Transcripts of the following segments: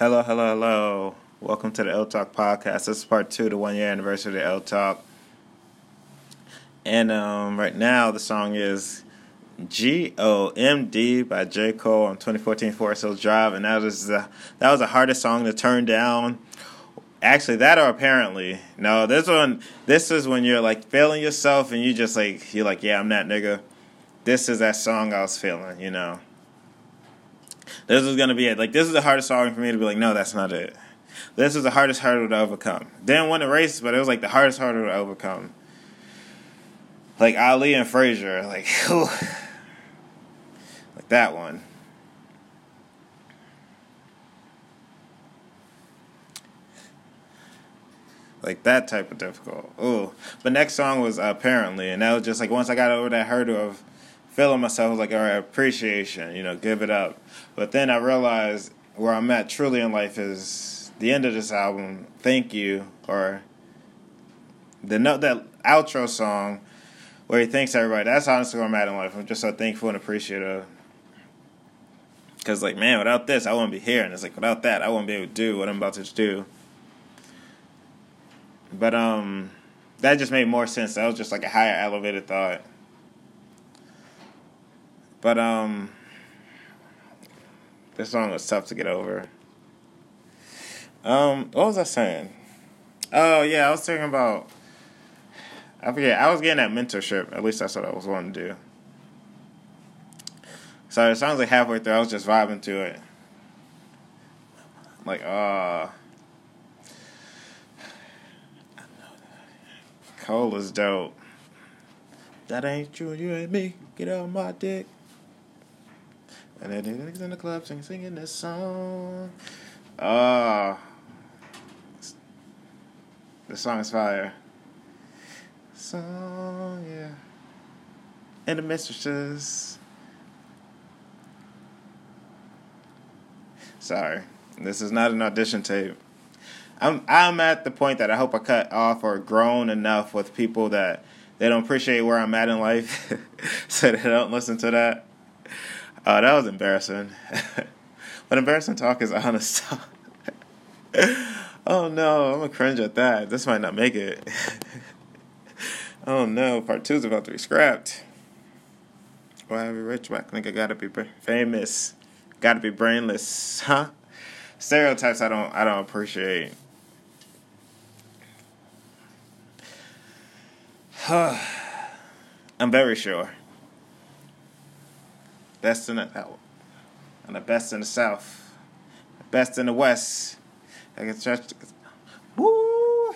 Hello, hello, hello. Welcome to the Ill Talk podcast. This is part two, the one year anniversary of the Ill Talk. And um, right now, the song is G O M D by J Cole on 2014 Forest Hills Drive, and that was the that was the hardest song to turn down. Actually, that or apparently no. This one, this is when you're like feeling yourself, and you just like you're like, yeah, I'm that nigga. This is that song I was feeling, you know. This is gonna be it. Like this is the hardest song for me to be like, no, that's not it. This is the hardest hurdle to overcome. Didn't win the race, but it was like the hardest hurdle to overcome. Like Ali and Frazier, like, like that one. Like that type of difficult. Ooh. But next song was uh, apparently, and that was just like once I got over that hurdle of feeling myself, I was like, all right, appreciation, you know, give it up. But then I realized where I'm at truly in life is the end of this album, Thank You, or the note that outro song where he thanks everybody. That's honestly where I'm at in life. I'm just so thankful and appreciative. Cause like man, without this, I wouldn't be here, and it's like without that, I wouldn't be able to do what I'm about to do. But um, that just made more sense. That was just like a higher elevated thought. But um, this song was tough to get over. Um, what was I saying? Oh yeah, I was talking about. I forget. I was getting that mentorship. At least that's what I was wanting to do. So it sounds like halfway through, I was just vibing to it. Like, ah. Uh, Cole is dope. That ain't you, you ain't me. Get on my dick. And then niggas in the club singing, singing this song. Ah. Uh, the song is fire. Song, yeah. And the mistresses. Sorry. This is not an audition tape. I'm I'm at the point that I hope I cut off or grown enough with people that they don't appreciate where I'm at in life, so they don't listen to that. Uh, that was embarrassing. but embarrassing talk is honest talk. oh no, I'm gonna cringe at that. This might not make it. oh no, part two is about to be scrapped. Why be rich? Black I gotta be famous. Gotta be brainless, huh? Stereotypes I don't I don't appreciate. I'm very sure. Best in the and the best in the south, the best in the west. I can stretch. Woo!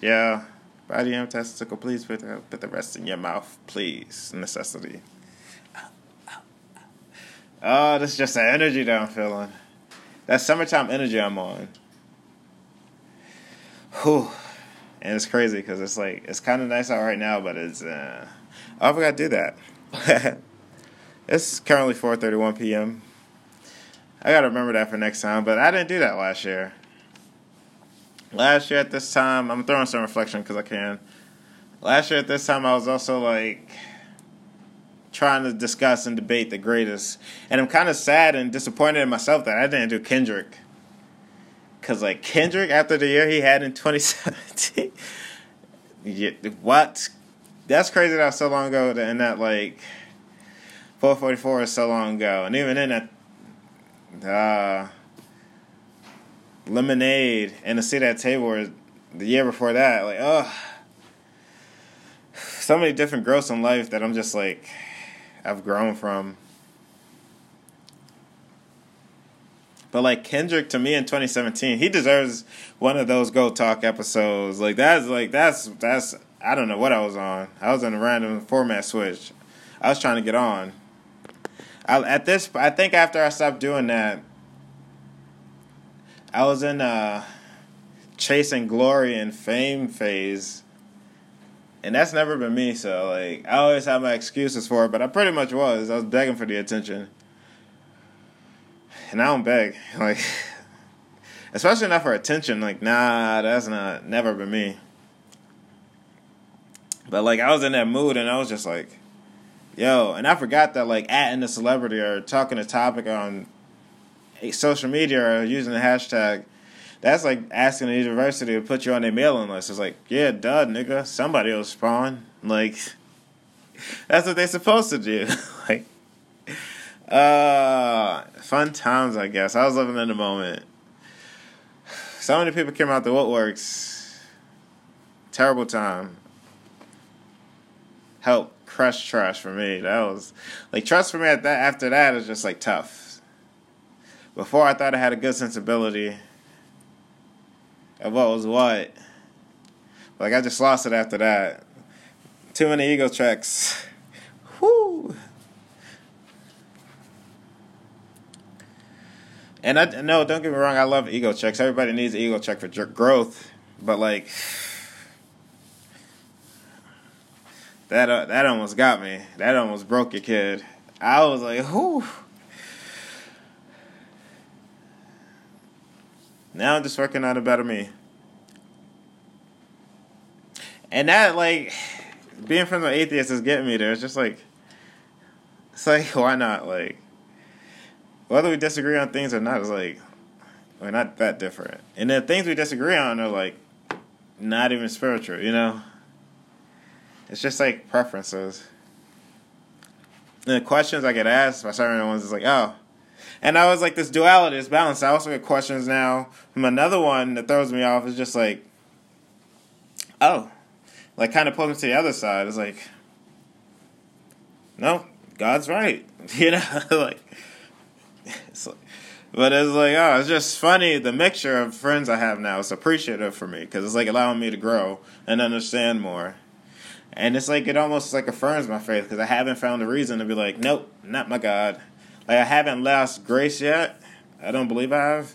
Yeah, body M testicle. Please put the, put the rest in your mouth, please. Necessity. Oh, this is just the energy that I'm feeling. That summertime energy I'm on. Whew and it's crazy because it's like it's kind of nice out right now, but it's uh, I forgot to do that. it's currently 4:31 p.m. I gotta remember that for next time, but I didn't do that last year. Last year at this time, I'm throwing some reflection because I can. Last year at this time, I was also like trying to discuss and debate the greatest, and I'm kind of sad and disappointed in myself that I didn't do Kendrick. Cause like Kendrick, after the year he had in 2017, yeah, what? That's crazy. That was so long ago, and that like 444 is so long ago, and even in that, uh, Lemonade and to see that table the year before that, like oh, so many different growths in life that I'm just like I've grown from. But like Kendrick to me in 2017, he deserves one of those Go Talk episodes. Like that's like that's that's I don't know what I was on. I was on a random format switch. I was trying to get on. I, at this, I think after I stopped doing that, I was in uh, a chasing glory and fame phase, and that's never been me. So like, I always have my excuses for it, but I pretty much was. I was begging for the attention and I don't beg. Like, especially not for attention. Like, nah, that's not never been me. But like, I was in that mood, and I was just like, yo, and I forgot that like at the celebrity or talking a topic on social media or using the hashtag, that's like asking the university to put you on their mailing list. It's like, yeah, duh, nigga, somebody will spawn. Like, that's what they're supposed to do. like, uh, fun times, I guess. I was living in the moment. So many people came out the woodworks. Terrible time. Help crush trash for me. That was like trust for me at that after that is just like tough. Before I thought I had a good sensibility of what was what. Like I just lost it after that. Too many ego checks. Whoo. And I no, don't get me wrong. I love ego checks. Everybody needs an ego check for growth, but like that, uh, that almost got me. That almost broke your kid. I was like, whew. Now I'm just working on a better me. And that like being from the atheist is getting me there. It's just like it's like why not? Like whether we disagree on things or not is like we're not that different. And the things we disagree on are like not even spiritual, you know? It's just like preferences. And the questions I get asked by certain ones is like, oh. And I was like, this duality, this balance. I also get questions now from another one that throws me off. Is just like, oh, like kind of pulls me to the other side. It's like, no, God's right. You know, like it's like, but it's like, oh, it's just funny. The mixture of friends I have now is appreciative for me because it's like allowing me to grow and understand more. And it's like it almost like affirms my faith because I haven't found a reason to be like, nope, not my God. Like I haven't lost grace yet. I don't believe I have.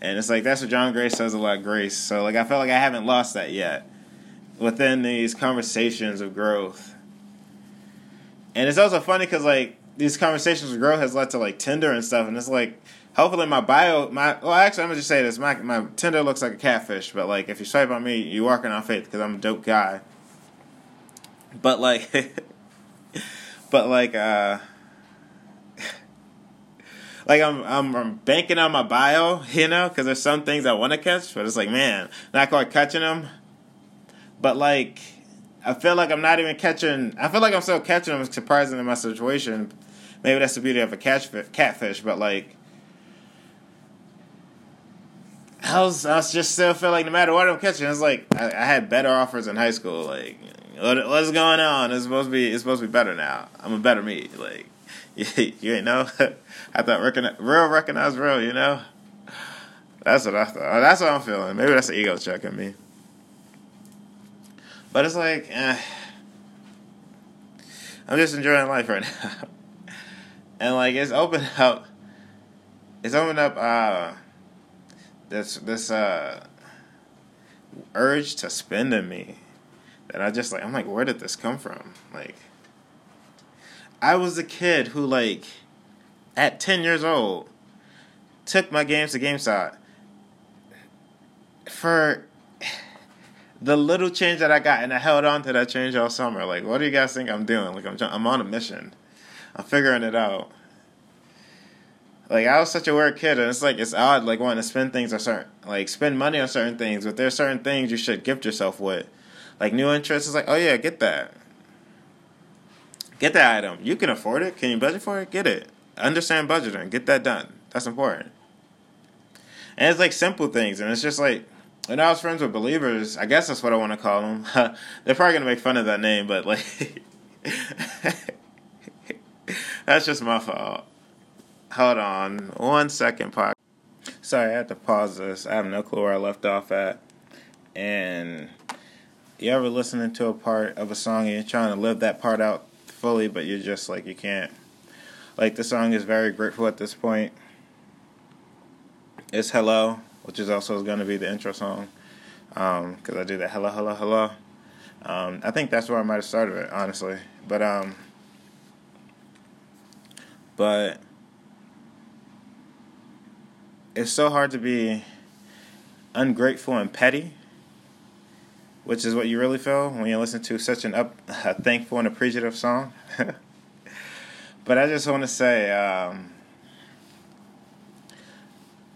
And it's like that's what John Gray says a lot, grace. So like I feel like I haven't lost that yet within these conversations of growth. And it's also funny because like these conversations of growth has led to like Tinder and stuff, and it's like hopefully my bio, my well actually I'm gonna just say this, my my Tinder looks like a catfish, but like if you swipe on me, you're walking on faith because I'm a dope guy. But like, but like, uh, like I'm, I'm I'm banking on my bio, you know, because there's some things I want to catch, but it's like, man, not quite catching them. But like, I feel like I'm not even catching. I feel like I'm still catching them, surprising in my situation. Maybe that's the beauty of a catch catfish, but like. I was, I was just still feel like no matter what I'm catching, it's like I, I had better offers in high school. Like what, what's going on? It's supposed to be it's supposed to be better now. I'm a better me. Like you, you ain't know. I thought recognize, real recognize real. You know. That's what I thought. That's what I'm feeling. Maybe that's an ego check in me. But it's like, eh, I'm just enjoying life right now, and like it's opened up. It's opened up. Uh, this this uh urge to spend in me and I just like I'm like, where did this come from? Like I was a kid who like at ten years old took my games to GameStop for the little change that I got, and I held on to that change all summer. Like, what do you guys think I'm doing? Like, I'm I'm on a mission. I'm figuring it out. Like, I was such a weird kid, and it's like it's odd, like wanting to spend things on certain, like spend money on certain things, but there's certain things you should gift yourself with. Like new interest is like, oh yeah, get that. Get that item. You can afford it. Can you budget for it? Get it. Understand budgeting. Get that done. That's important. And it's like simple things, and it's just like when I was friends with believers, I guess that's what I want to call them. They're probably gonna make fun of that name, but like, that's just my fault. Hold on one second, Park. Sorry, I had to pause this. I have no clue where I left off at, and you ever listening to a part of a song and you're trying to live that part out fully, but you're just like you can't. Like the song is very grateful at this point. It's Hello, which is also going to be the intro song, because um, I do that hello, hello, hello. Um, I think that's where I might have started it, honestly. But um, but it's so hard to be ungrateful and petty which is what you really feel when you listen to such an up, a thankful and appreciative song. but I just want to say, um,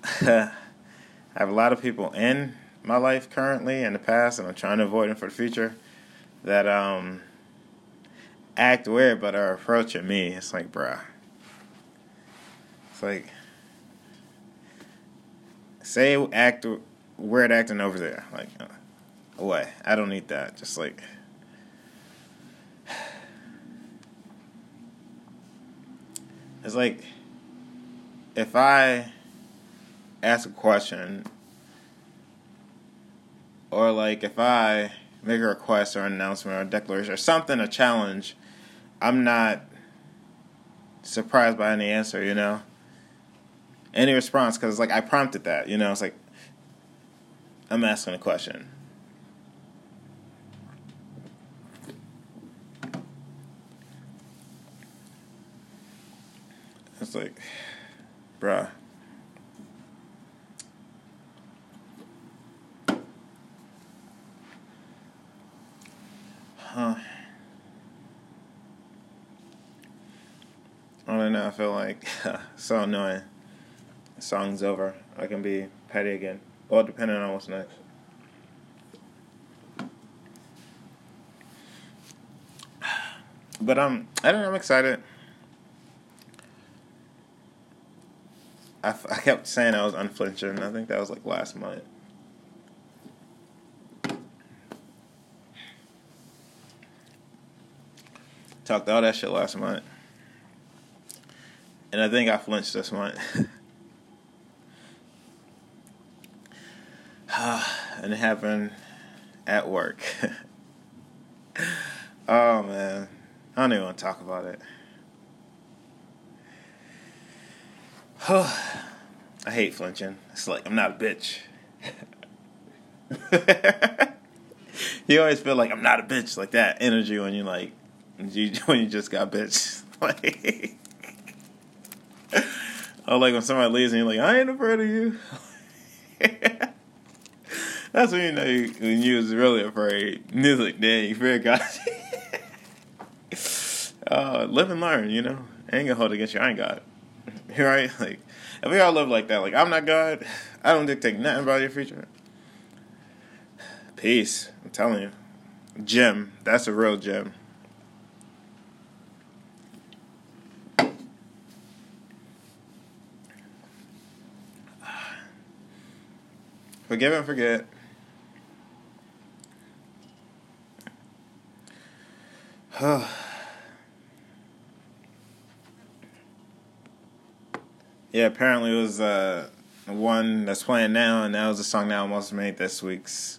I have a lot of people in my life currently in the past, and I'm trying to avoid them for the future. That um act weird, but are approaching me. It's like, bruh. It's like, say act weird acting over there, like, uh, away. I don't need that. Just like. It's like if I ask a question or like if I make a request or an announcement or a declaration or something, a challenge, I'm not surprised by any answer, you know? Any response, because like I prompted that, you know? It's like I'm asking a question. It's like, bruh. Huh. I don't know. I feel like so annoying. Song's over. I can be petty again. Well, depending on what's next. But um, I don't know. I'm excited. I, kept saying I was unflinching. I think that was like last month. Talked all that shit last month. And I think I flinched this month. and it happened at work. oh man. I don't even want to talk about it. I hate flinching. It's like I'm not a bitch. you always feel like I'm not a bitch, like that energy when you like when you just got bitch. like, oh, like when somebody leaves and you're like, I ain't afraid of you. That's when you know you, when you was really afraid. And it's like, damn, you fear God. uh, live and learn, you know. Ain't gonna hold against you. I ain't God. right? Like, if we all live like that, like, I'm not God, I don't dictate nothing about your future. Peace. I'm telling you. Gem. That's a real gem. Forgive and forget. Yeah, apparently it was uh, one that's playing now, and that was the song that almost made this week's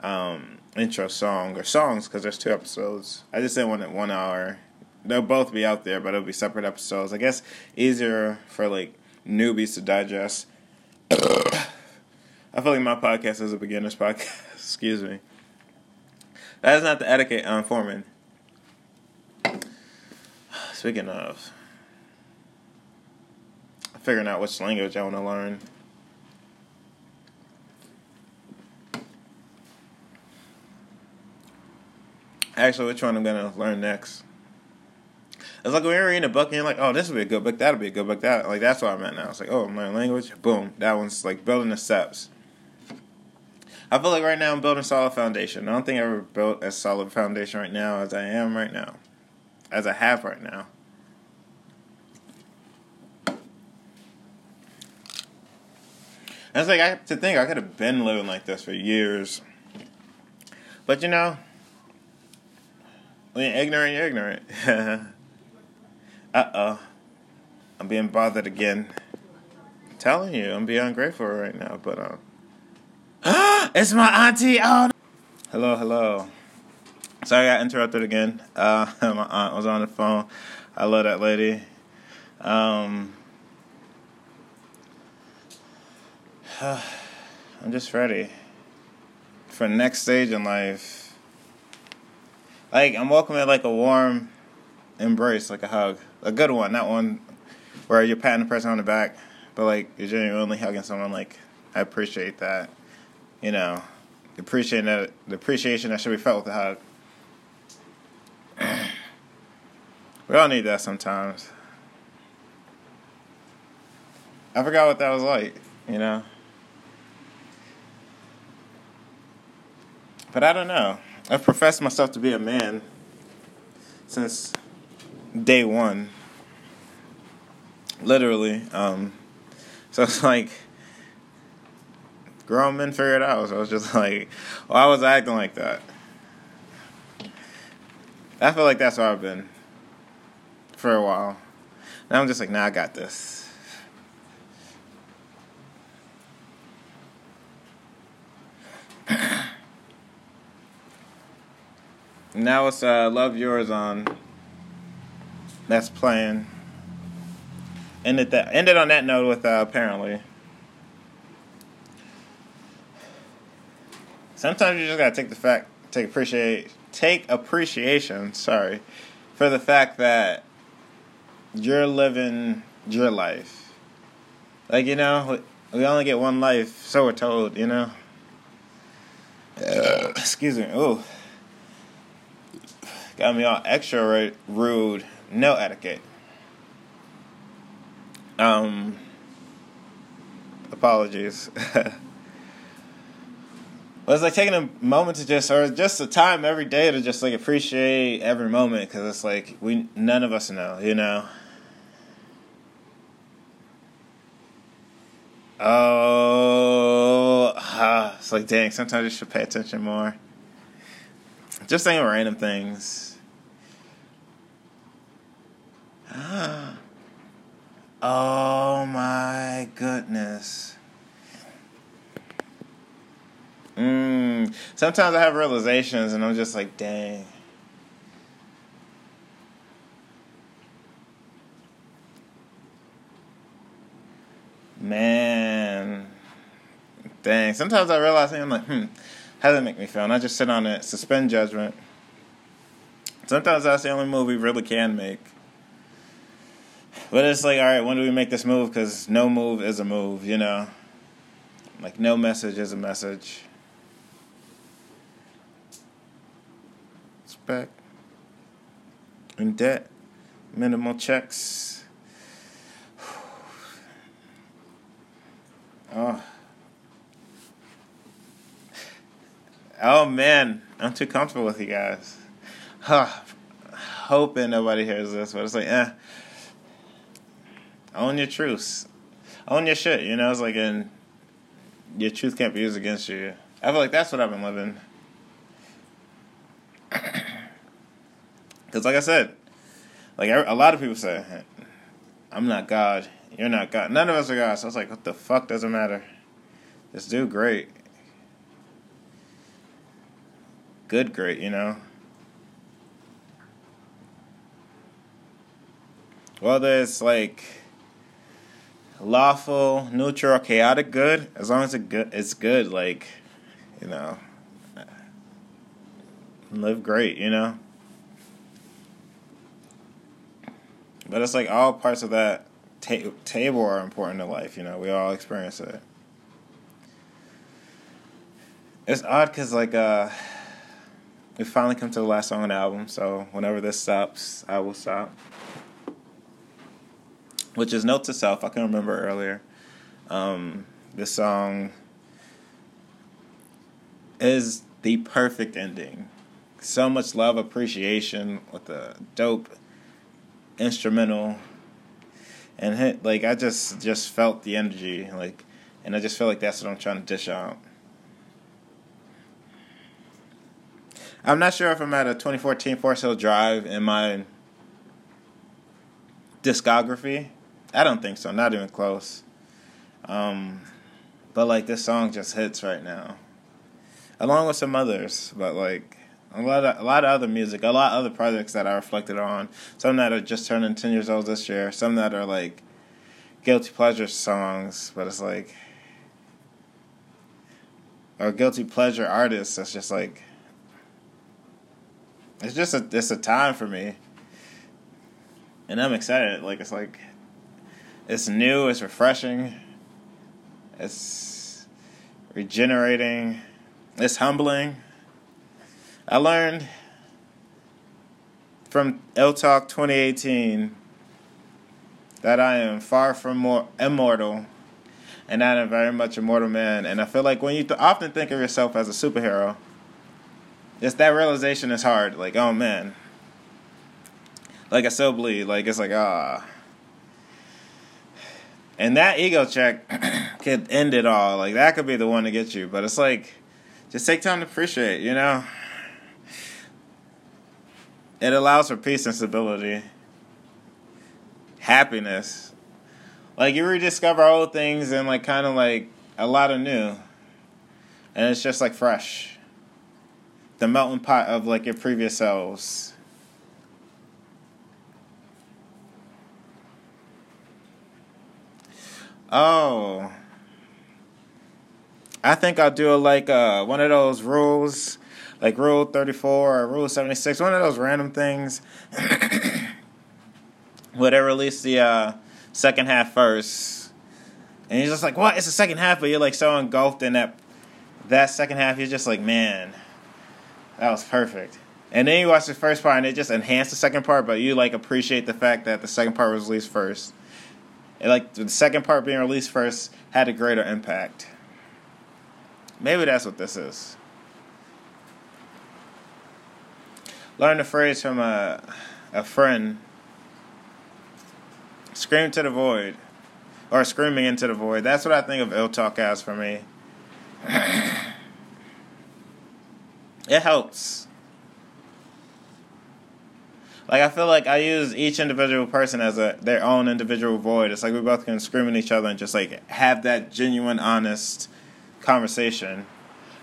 um, intro song or songs because there's two episodes. I just didn't want it one hour. They'll both be out there, but it'll be separate episodes. I guess easier for like newbies to digest. I feel like my podcast is a beginner's podcast. Excuse me. That is not the etiquette I'm forming. Speaking of figuring out which language I want to learn. Actually, which one I'm gonna learn next? It's like when you're reading a book and you're like, oh, this would be a good book, that'll be a good book, that like that's what I'm at now. It's like, oh, I'm learning language, boom, that one's like building the steps. I feel like right now I'm building a solid foundation. I don't think I ever built a solid foundation right now as I am right now, as I have right now. It's like I have to think I could have been living like this for years. But you know, when you're ignorant, you're ignorant. uh oh. I'm being bothered again. I'm telling you, I'm being ungrateful right now, but um It's my auntie. Oh. Hello, hello. Sorry I got interrupted again. Uh my aunt was on the phone. I love that lady. Um I'm just ready for the next stage in life. Like I'm welcoming like a warm embrace, like a hug, a good one, not one where you're patting the person on the back, but like you're genuinely hugging someone. Like I appreciate that, you know, appreciating that the appreciation that should be felt with a hug. we all need that sometimes. I forgot what that was like. you know. But I don't know. I've professed myself to be a man since day one. Literally. Um, so it's like grown men figure it out. So I was just like, I was acting like that. I feel like that's where I've been for a while. Now I'm just like, nah, I got this. Now it's uh, Love Yours on. That's playing. Ended that ended on that note with uh, apparently. Sometimes you just gotta take the fact, take appreciate, take appreciation. Sorry, for the fact that you're living your life. Like you know, we only get one life, so we're told. You know. Uh, excuse me. Oh, got me all extra rude. No etiquette. Um. Apologies. Well, it's like taking a moment to just, or just a time every day to just like appreciate every moment because it's like we none of us know, you know. Oh, ah, it's like dang. Sometimes you should pay attention more. Just saying random things. Oh my goodness. Mm, sometimes I have realizations and I'm just like, dang. Man. Dang. Sometimes I realize I'm like, hmm, how does that make me feel? And I just sit on it, suspend judgment. Sometimes that's the only move we really can make. But it's like, all right, when do we make this move? Because no move is a move, you know? Like, no message is a message. back in debt, minimal checks. Oh. Oh man, I'm too comfortable with you guys. Huh. Hoping nobody hears this, but it's like, eh. Own your truths. Own your shit, you know? It's like, and your truth can't be used against you. I feel like that's what I've been living. Because, like I said, like a lot of people say, I'm not God. You're not God. None of us are God. So I was like, what the fuck doesn't matter? This dude, great. Good, great, you know? Well, there's like lawful, neutral, chaotic good, as long as it good, it's good, like, you know, live great, you know? But it's like all parts of that ta- table are important to life. You know, we all experience it. It's odd because like uh, we finally come to the last song on the album. So whenever this stops, I will stop. Which is note to self. I can remember earlier. Um, this song is the perfect ending. So much love, appreciation with a dope instrumental and hit, like I just just felt the energy like and I just feel like that's what I'm trying to dish out. I'm not sure if I'm at a 2014 Forest Hill Drive in my discography. I don't think so, not even close. Um, but like this song just hits right now, along with some others. But like a lot of a lot of other music, a lot of other projects that I reflected on. Some that are just turning ten years old this year. Some that are like guilty pleasure songs, but it's like or guilty pleasure artists. That's just like it's just a it's a time for me, and I'm excited. Like it's like it's new, it's refreshing, it's regenerating, it's humbling. I learned from Ill Talk 2018 that I am far from more immortal. and I am very much a mortal man. And I feel like when you th- often think of yourself as a superhero, it's that realization is hard. Like, oh man, like I still bleed. Like it's like ah. And that ego check could end it all. Like that could be the one to get you. But it's like, just take time to appreciate. You know, it allows for peace and stability, happiness. Like you rediscover old things and like kind of like a lot of new, and it's just like fresh. The melting pot of like your previous selves. Oh. I think I'll do like uh, one of those rules, like Rule 34 or Rule 76, one of those random things. Where they release the uh, second half first. And you're just like, what? It's the second half, but you're like so engulfed in that that second half, you're just like, man, that was perfect. And then you watch the first part and it just enhanced the second part, but you like appreciate the fact that the second part was released first. And like the second part being released first had a greater impact. Maybe that's what this is. Learned a phrase from a a friend. Scream to the void. Or screaming into the void. That's what I think of ill talk as for me. it helps. Like I feel like I use each individual person as a their own individual void. It's like we both can scream at each other and just like have that genuine, honest conversation.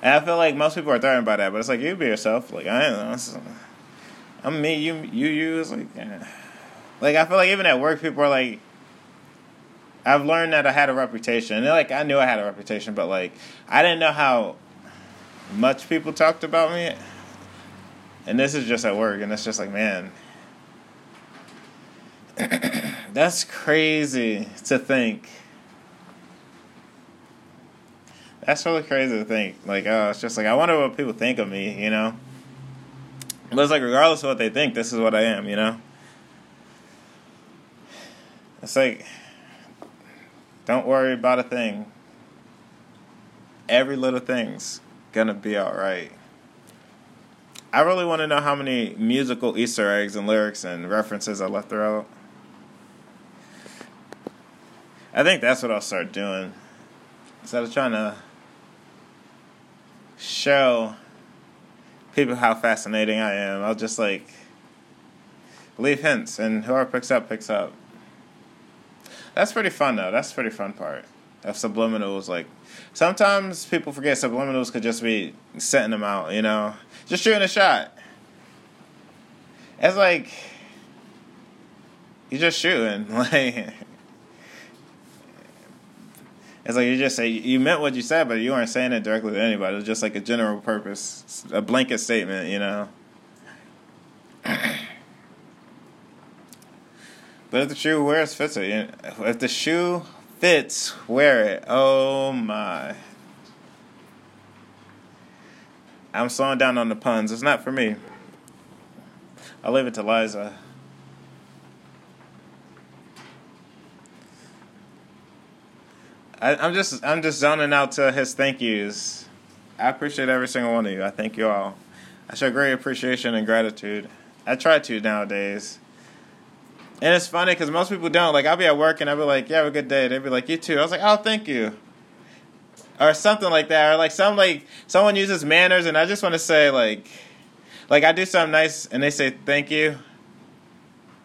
And I feel like most people are threatened by that, but it's like you be yourself. Like I don't know. I'm me, you, you, you. It's like, like I feel like even at work, people are like, I've learned that I had a reputation. And like I knew I had a reputation, but like I didn't know how much people talked about me. And this is just at work, and it's just like, man, that's crazy to think. That's really crazy to think. Like, oh, it's just like I wonder what people think of me, you know. But it's like regardless of what they think, this is what I am, you know. It's like don't worry about a thing. Every little thing's gonna be alright. I really want to know how many musical Easter eggs and lyrics and references I left throughout. I think that's what I'll start doing. Instead of trying to show people how fascinating I am, I'll just like leave hints and whoever picks up, picks up. That's pretty fun though. That's pretty fun part of subliminals. Like sometimes people forget subliminals could just be setting them out, you know, just shooting a shot. It's like you're just shooting, like. It's like you just say you meant what you said, but you weren't saying it directly to anybody. It's just like a general purpose, a blanket statement, you know. but if the shoe wears fits it, if the shoe fits, wear it. Oh my! I'm slowing down on the puns. It's not for me. I'll leave it to Liza. I, I'm just I'm just zoning out to his thank yous. I appreciate every single one of you. I thank you all. I show great appreciation and gratitude. I try to nowadays. And it's funny because most people don't. Like, I'll be at work and I'll be like, yeah, have a good day. They'd be like, you too. I was like, oh, thank you. Or something like that. Or like some, like, someone uses manners and I just want to say, like, like I do something nice and they say thank you.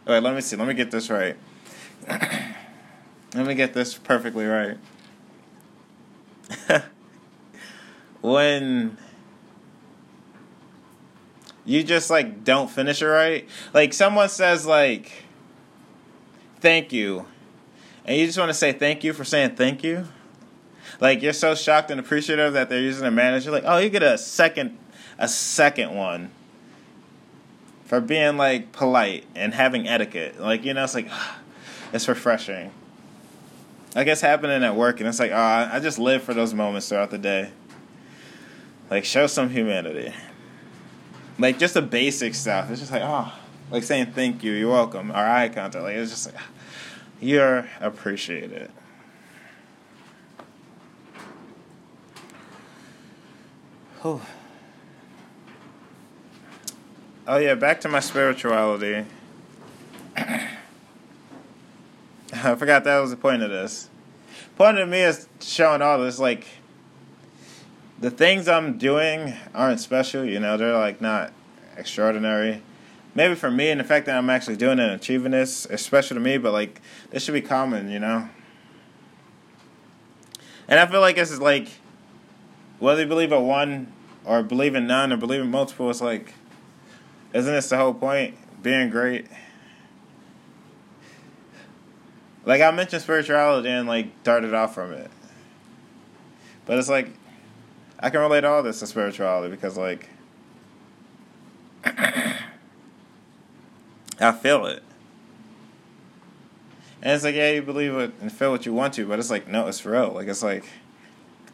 Wait, let me see. Let me get this right. let me get this perfectly right. when you just like don't finish it right. Like someone says like thank you. And you just want to say thank you for saying thank you. Like you're so shocked and appreciative that they're using a manager like, "Oh, you get a second a second one." For being like polite and having etiquette. Like, you know, it's like it's refreshing. I guess happening at work, and it's like, oh, I just live for those moments throughout the day. Like, show some humanity. Like, just the basic stuff. It's just like, oh, like saying thank you, you're welcome, or eye contact. Like, it's just like, you're appreciated. Whew. Oh, yeah, back to my spirituality. I forgot that was the point of this. Point of me is showing all this like the things I'm doing aren't special, you know, they're like not extraordinary. Maybe for me and the fact that I'm actually doing it and achieving this is special to me, but like this should be common, you know? And I feel like this is like whether you believe in one or believe in none or believe in multiple, it's like isn't this the whole point? Being great. Like I mentioned spirituality and like darted off from it. But it's like I can relate all this to spirituality because like I feel it. And it's like, yeah, you believe it and feel what you want to, but it's like, no, it's real. Like it's like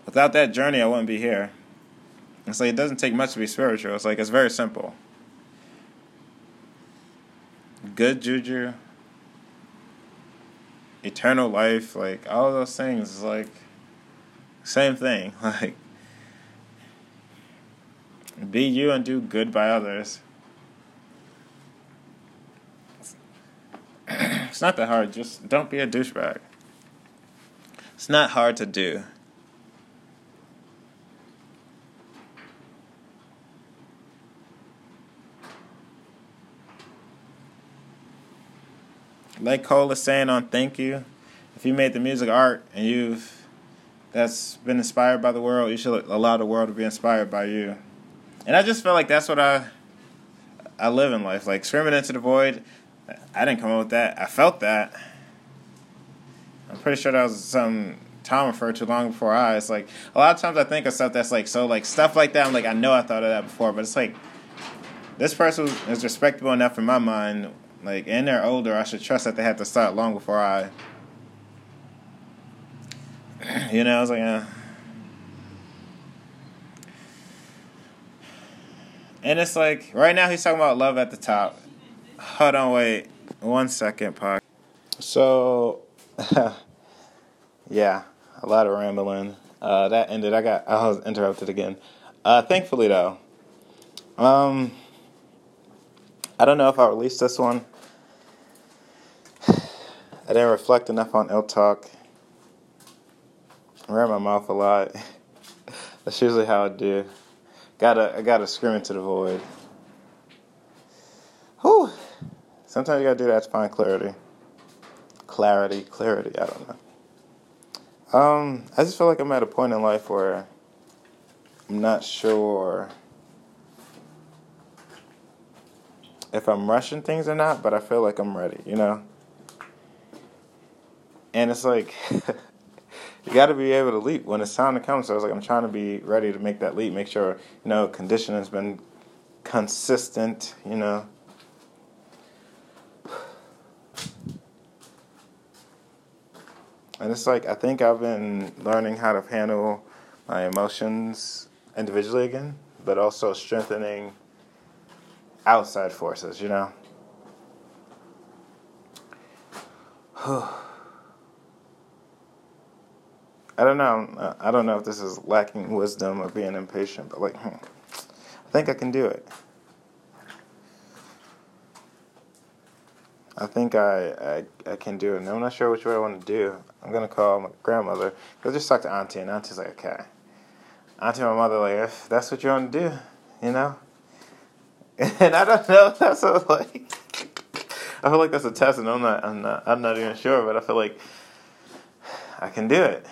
without that journey I wouldn't be here. It's like it doesn't take much to be spiritual. It's like it's very simple good juju, eternal life, like all those things is like same thing. Like be you and do good by others. It's not that hard, just don't be a douchebag. It's not hard to do. Like Cole is saying on Thank You, if you made the music art and you've that's been inspired by the world, you should allow the world to be inspired by you. And I just feel like that's what I I live in life. Like screaming into the void, I didn't come up with that. I felt that. I'm pretty sure that was some Tom referred to long before I. It's like a lot of times I think of stuff that's like so like stuff like that. I'm like I know I thought of that before, but it's like this person is respectable enough in my mind like, and they're older. I should trust that they had to start long before I. You know, I was like, uh. And it's like right now he's talking about love at the top. Hold on, wait one second, Pac. So, yeah, a lot of rambling. Uh, that ended. I got. I was interrupted again. Uh, thankfully, though, um, I don't know if I'll release this one. I didn't reflect enough on ill talk. I ran my mouth a lot. That's usually how I do. Gotta I gotta scream into the void. Whew. Sometimes you gotta do that to find clarity. Clarity, clarity, I don't know. Um, I just feel like I'm at a point in life where I'm not sure if I'm rushing things or not, but I feel like I'm ready, you know? And it's like you got to be able to leap when it's time to come. So I was like, I'm trying to be ready to make that leap. Make sure you know condition has been consistent. You know. And it's like I think I've been learning how to handle my emotions individually again, but also strengthening outside forces, you know. I don't know. I don't know if this is lacking wisdom or being impatient, but like, hmm, I think I can do it. I think I, I I can do it. And I'm not sure which way I want to do. I'm gonna call my grandmother. Go just talk to auntie, and auntie's like, okay. Auntie, and my mother, like, if that's what you want to do, you know. And I don't know. That's a, like. I feel like that's a test, and I'm not. I'm not. I'm not even sure, but I feel like I can do it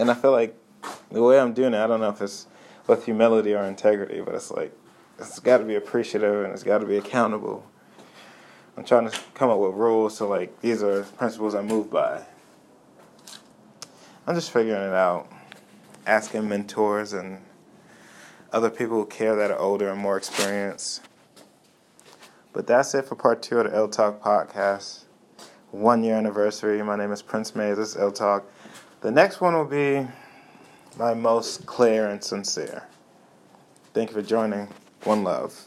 and I feel like the way I'm doing it, I don't know if it's with humility or integrity, but it's like it's got to be appreciative and it's got to be accountable. I'm trying to come up with rules, so like these are principles I move by. I'm just figuring it out, asking mentors and other people who care that are older and more experienced. But that's it for part two of the Ill Talk podcast. One year anniversary. My name is Prince Mays. This is Ill Talk. The next one will be my most clear and sincere. Thank you for joining. One love.